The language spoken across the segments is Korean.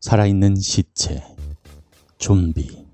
살아있는 시체, 좀비.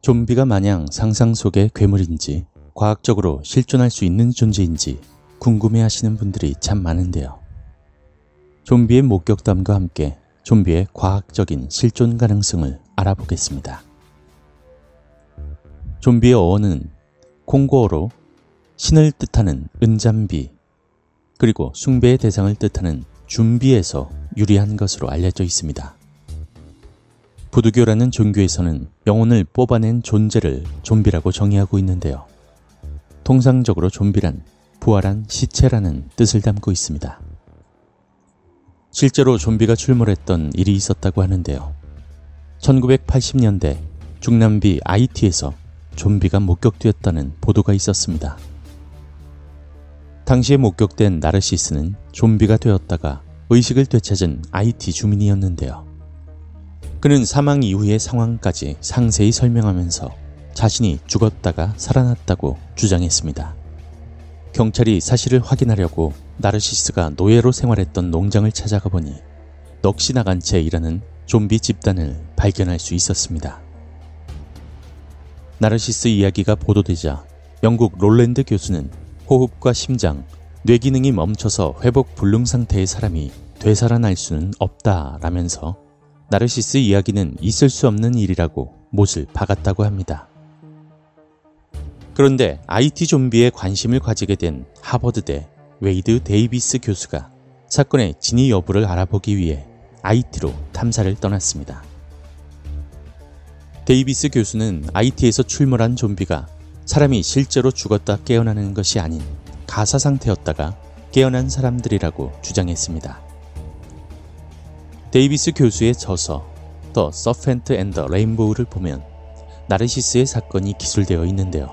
좀비가 마냥 상상 속의 괴물인지 과학적으로 실존할 수 있는 존재인지 궁금해 하시는 분들이 참 많은데요. 좀비의 목격담과 함께 좀비의 과학적인 실존 가능성을 알아보겠습니다. 좀비의 어원은 콩고어로 신을 뜻하는 은잠비, 그리고 숭배의 대상을 뜻하는 준비에서 유리한 것으로 알려져 있습니다. 부두교라는 종교에서는 영혼을 뽑아낸 존재를 좀비라고 정의하고 있는데요. 통상적으로 좀비란 부활한 시체라는 뜻을 담고 있습니다. 실제로 좀비가 출몰했던 일이 있었다고 하는데요. 1980년대 중남미 IT에서 좀비가 목격되었다는 보도가 있었습니다. 당시에 목격된 나르시스는 좀비가 되었다가 의식을 되찾은 IT 주민이었는데요. 그는 사망 이후의 상황까지 상세히 설명하면서 자신이 죽었다가 살아났다고 주장했습니다. 경찰이 사실을 확인하려고 나르시스가 노예로 생활했던 농장을 찾아가 보니 넋이 나간 채 일하는 좀비 집단을 발견할 수 있었습니다. 나르시스 이야기가 보도되자 영국 롤랜드 교수는 호흡과 심장, 뇌 기능이 멈춰서 회복 불능 상태의 사람이 되살아날 수는 없다라면서 나르시스 이야기는 있을 수 없는 일이라고 못을 박았다고 합니다. 그런데 아이티 좀비에 관심을 가지게 된 하버드대 웨이드 데이비스 교수가 사건의 진위 여부를 알아보기 위해 아이티로 탐사를 떠났습니다. 데이비스 교수는 아이티에서 출몰한 좀비가 사람이 실제로 죽었다 깨어나는 것이 아닌 가사 상태였다가 깨어난 사람들이라고 주장했습니다. 데이비스 교수의 저서 The Serpent and the Rainbow를 보면 나르시스의 사건이 기술되어 있는데요.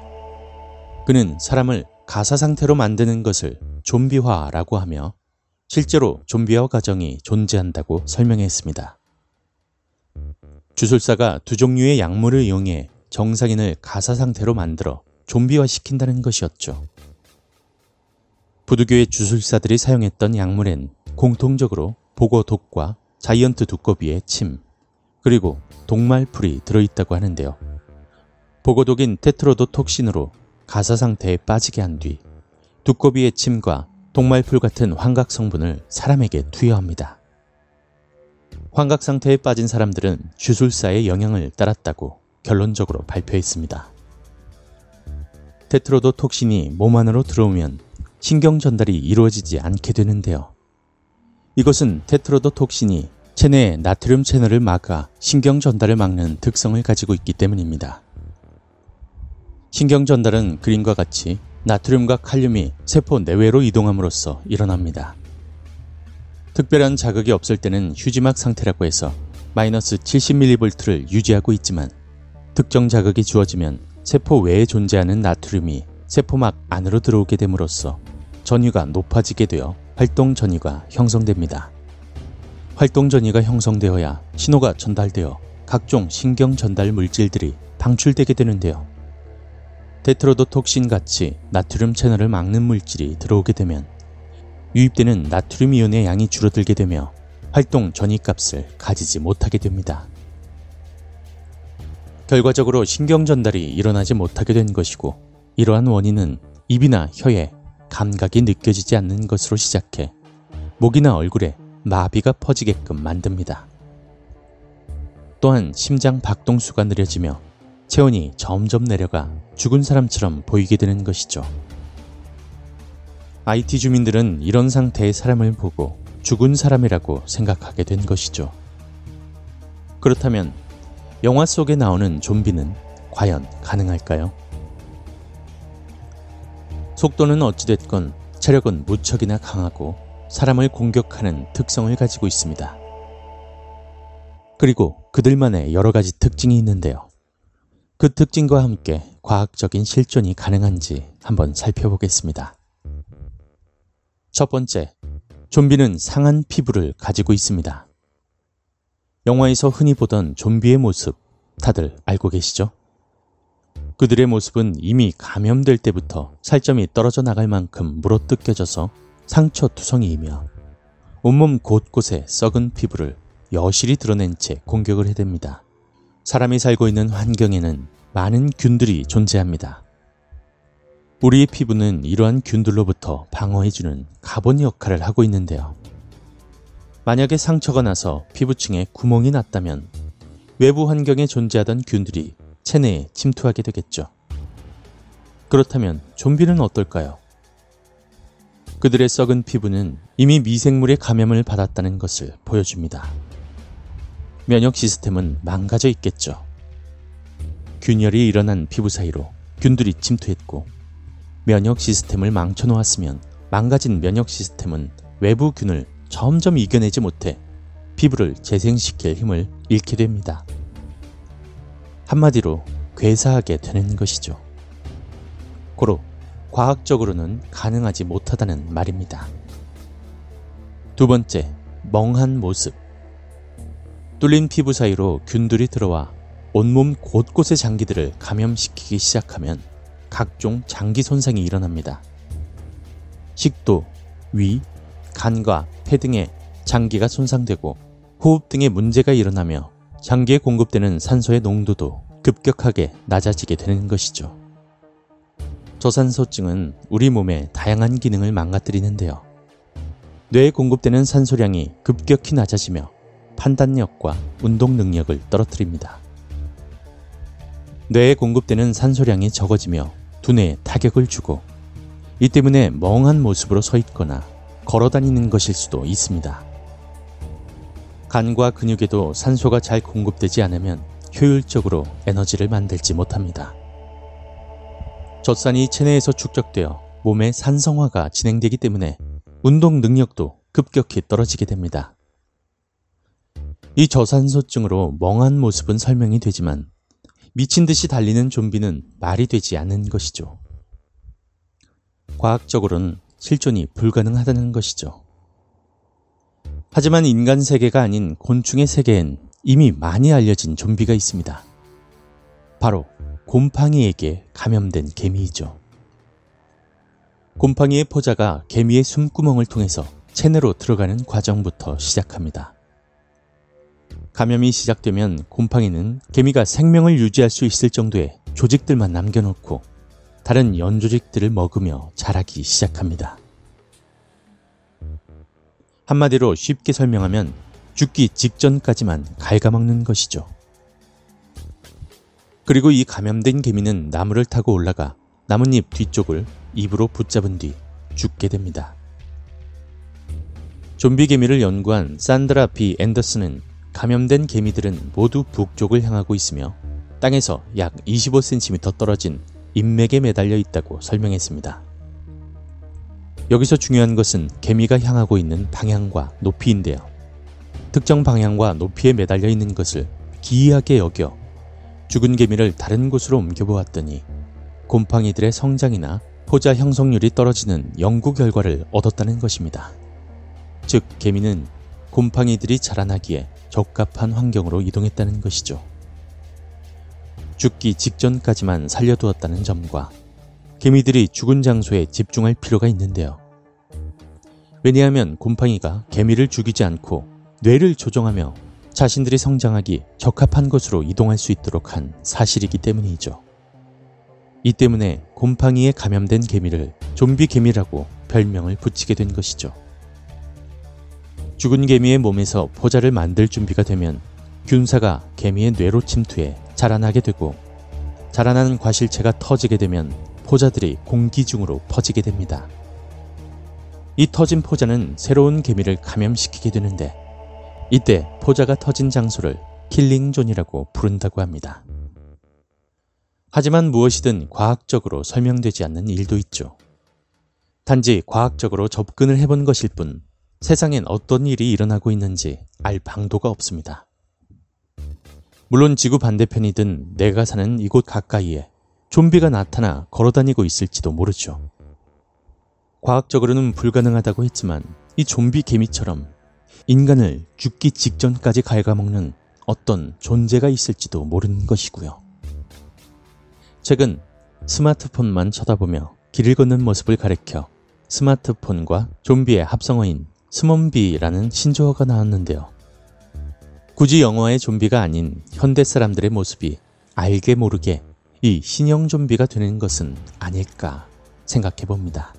그는 사람을 가사 상태로 만드는 것을 좀비화라고 하며 실제로 좀비화 과정이 존재한다고 설명했습니다. 주술사가 두 종류의 약물을 이용해 정상인을 가사 상태로 만들어 좀비화 시킨다는 것이었죠. 부두교의 주술사들이 사용했던 약물엔 공통적으로 보고독과 자이언트 두꺼비의 침, 그리고 동말풀이 들어있다고 하는데요. 보고독인 테트로도톡신으로 가사 상태에 빠지게 한 뒤 두꺼비의 침과 동말풀 같은 환각 성분을 사람에게 투여합니다. 환각 상태에 빠진 사람들은 주술사의 영향을 따랐다고 결론적으로 발표했습니다. 테트로도 톡신이 몸 안으로 들어오면 신경 전달이 이루어지지 않게 되는데요. 이것은 테트로도 톡신이 체내의 나트륨 채널을 막아 신경 전달을 막는 특성을 가지고 있기 때문입니다. 신경 전달은 그림과 같이 나트륨과 칼륨이 세포 내외로 이동함으로써 일어납니다. 특별한 자극이 없을 때는 휴지막 상태라고 해서 마이너스 70mV를 유지하고 있지만 특정 자극이 주어지면 세포 외에 존재하는 나트륨이 세포막 안으로 들어오게 됨으로써 전위가 높아지게 되어 활동 전위가 형성됩니다. 활동 전위가 형성되어야 신호가 전달되어 각종 신경 전달 물질들이 방출되게 되는데요. 테트로도톡신 같이 나트륨 채널을 막는 물질이 들어오게 되면 유입되는 나트륨 이온의 양이 줄어들게 되며 활동 전위 값을 가지지 못하게 됩니다. 결과적으로 신경 전달이 일어나지 못하게 된 것이고 이러한 원인은 입이나 혀에 감각이 느껴지지 않는 것으로 시작해 목이나 얼굴에 마비가 퍼지게끔 만듭니다. 또한 심장 박동수가 느려지며 체온이 점점 내려가 죽은 사람처럼 보이게 되는 것이죠. IT 주민들은 이런 상태의 사람을 보고 죽은 사람이라고 생각하게 된 것이죠. 그렇다면 영화 속에 나오는 좀비는 과연 가능할까요? 속도는 어찌됐건 체력은 무척이나 강하고 사람을 공격하는 특성을 가지고 있습니다. 그리고 그들만의 여러 가지 특징이 있는데요. 그 특징과 함께 과학적인 실존이 가능한지 한번 살펴보겠습니다. 첫 번째, 좀비는 상한 피부를 가지고 있습니다. 영화에서 흔히 보던 좀비의 모습 다들 알고 계시죠? 그들의 모습은 이미 감염될 때부터 살점이 떨어져 나갈 만큼 물어뜯겨져서 상처투성이이며 온몸 곳곳에 썩은 피부를 여실히 드러낸 채 공격을 해댑니다. 사람이 살고 있는 환경에는 많은 균들이 존재합니다. 우리의 피부는 이러한 균들로부터 방어해주는 가본 역할을 하고 있는데요. 만약에 상처가 나서 피부층에 구멍이 났다면 외부 환경에 존재하던 균들이 체내에 침투하게 되겠죠. 그렇다면 좀비는 어떨까요? 그들의 썩은 피부는 이미 미생물의 감염을 받았다는 것을 보여줍니다. 면역 시스템은 망가져 있겠죠. 균열이 일어난 피부 사이로 균들이 침투했고 면역 시스템을 망쳐놓았으면 망가진 면역 시스템은 외부 균을 점점 이겨내지 못해 피부를 재생시킬 힘을 잃게 됩니다. 한마디로 괴사하게 되는 것이죠. 고로 과학적으로는 가능하지 못하다는 말입니다. 두 번째, 멍한 모습. 뚫린 피부 사이로 균들이 들어와 온몸 곳곳의 장기들을 감염시키기 시작하면 각종 장기 손상이 일어납니다. 식도, 위, 간과 폐 등의 장기가 손상되고 호흡 등의 문제가 일어나며 장기에 공급되는 산소의 농도도 급격하게 낮아지게 되는 것이죠. 저산소증은 우리 몸의 다양한 기능을 망가뜨리는데요. 뇌에 공급되는 산소량이 급격히 낮아지며 판단력과 운동 능력을 떨어뜨립니다. 뇌에 공급되는 산소량이 적어지며 두뇌에 타격을 주고 이 때문에 멍한 모습으로 서 있거나 걸어 다니는 것일 수도 있습니다. 간과 근육에도 산소가 잘 공급되지 않으면 효율적으로 에너지를 만들지 못합니다. 젖산이 체내에서 축적되어 몸의 산성화가 진행되기 때문에 운동 능력도 급격히 떨어지게 됩니다. 이 저산소증으로 멍한 모습은 설명이 되지만 미친 듯이 달리는 좀비는 말이 되지 않는 것이죠. 과학적으로는 실존이 불가능하다는 것이죠. 하지만 인간 세계가 아닌 곤충의 세계엔 이미 많이 알려진 좀비가 있습니다. 바로 곰팡이에게 감염된 개미이죠. 곰팡이의 포자가 개미의 숨구멍을 통해서 체내로 들어가는 과정부터 시작합니다. 감염이 시작되면 곰팡이는 개미가 생명을 유지할 수 있을 정도의 조직들만 남겨놓고 다른 연조직들을 먹으며 자라기 시작합니다. 한마디로 쉽게 설명하면 죽기 직전까지만 갉아먹는 것이죠. 그리고 이 감염된 개미는 나무를 타고 올라가 나뭇잎 뒤쪽을 입으로 붙잡은 뒤 죽게 됩니다. 좀비 개미를 연구한 산드라 비 앤더슨은 감염된 개미들은 모두 북쪽을 향하고 있으며 땅에서 약 25cm 떨어진 인맥에 매달려 있다고 설명했습니다. 여기서 중요한 것은 개미가 향하고 있는 방향과 높이인데요. 특정 방향과 높이에 매달려 있는 것을 기이하게 여겨 죽은 개미를 다른 곳으로 옮겨보았더니 곰팡이들의 성장이나 포자 형성률이 떨어지는 연구 결과를 얻었다는 것입니다. 즉, 개미는 곰팡이들이 자라나기에 적합한 환경으로 이동했다는 것이죠. 죽기 직전까지만 살려두었다는 점과 개미들이 죽은 장소에 집중할 필요가 있는데요. 왜냐하면 곰팡이가 개미를 죽이지 않고 뇌를 조정하며 자신들이 성장하기 적합한 곳으로 이동할 수 있도록 한 사실이기 때문이죠. 이 때문에 곰팡이에 감염된 개미를 좀비 개미라고 별명을 붙이게 된 것이죠. 죽은 개미의 몸에서 포자를 만들 준비가 되면 균사가 개미의 뇌로 침투해 자라나게 되고 자라나는 과실체가 터지게 되면 포자들이 공기 중으로 퍼지게 됩니다. 이 터진 포자는 새로운 개미를 감염시키게 되는데 이때 포자가 터진 장소를 killing zone이라고 부른다고 합니다. 하지만 무엇이든 과학적으로 설명되지 않는 일도 있죠. 단지 과학적으로 접근을 해본 것일 뿐 세상엔 어떤 일이 일어나고 있는지 알 방도가 없습니다. 물론 지구 반대편이든 내가 사는 이곳 가까이에 좀비가 나타나 걸어다니고 있을지도 모르죠. 과학적으로는 불가능하다고 했지만 이 좀비 개미처럼 인간을 죽기 직전까지 갉아먹는 어떤 존재가 있을지도 모르는 것이고요. 최근 스마트폰만 쳐다보며 길을 걷는 모습을 가리켜 스마트폰과 좀비의 합성어인 스몬비라는 신조어가 나왔는데요. 굳이 영화의 좀비가 아닌 현대 사람들의 모습이 알게 모르게 이 신형 좀비가 되는 것은 아닐까 생각해 봅니다.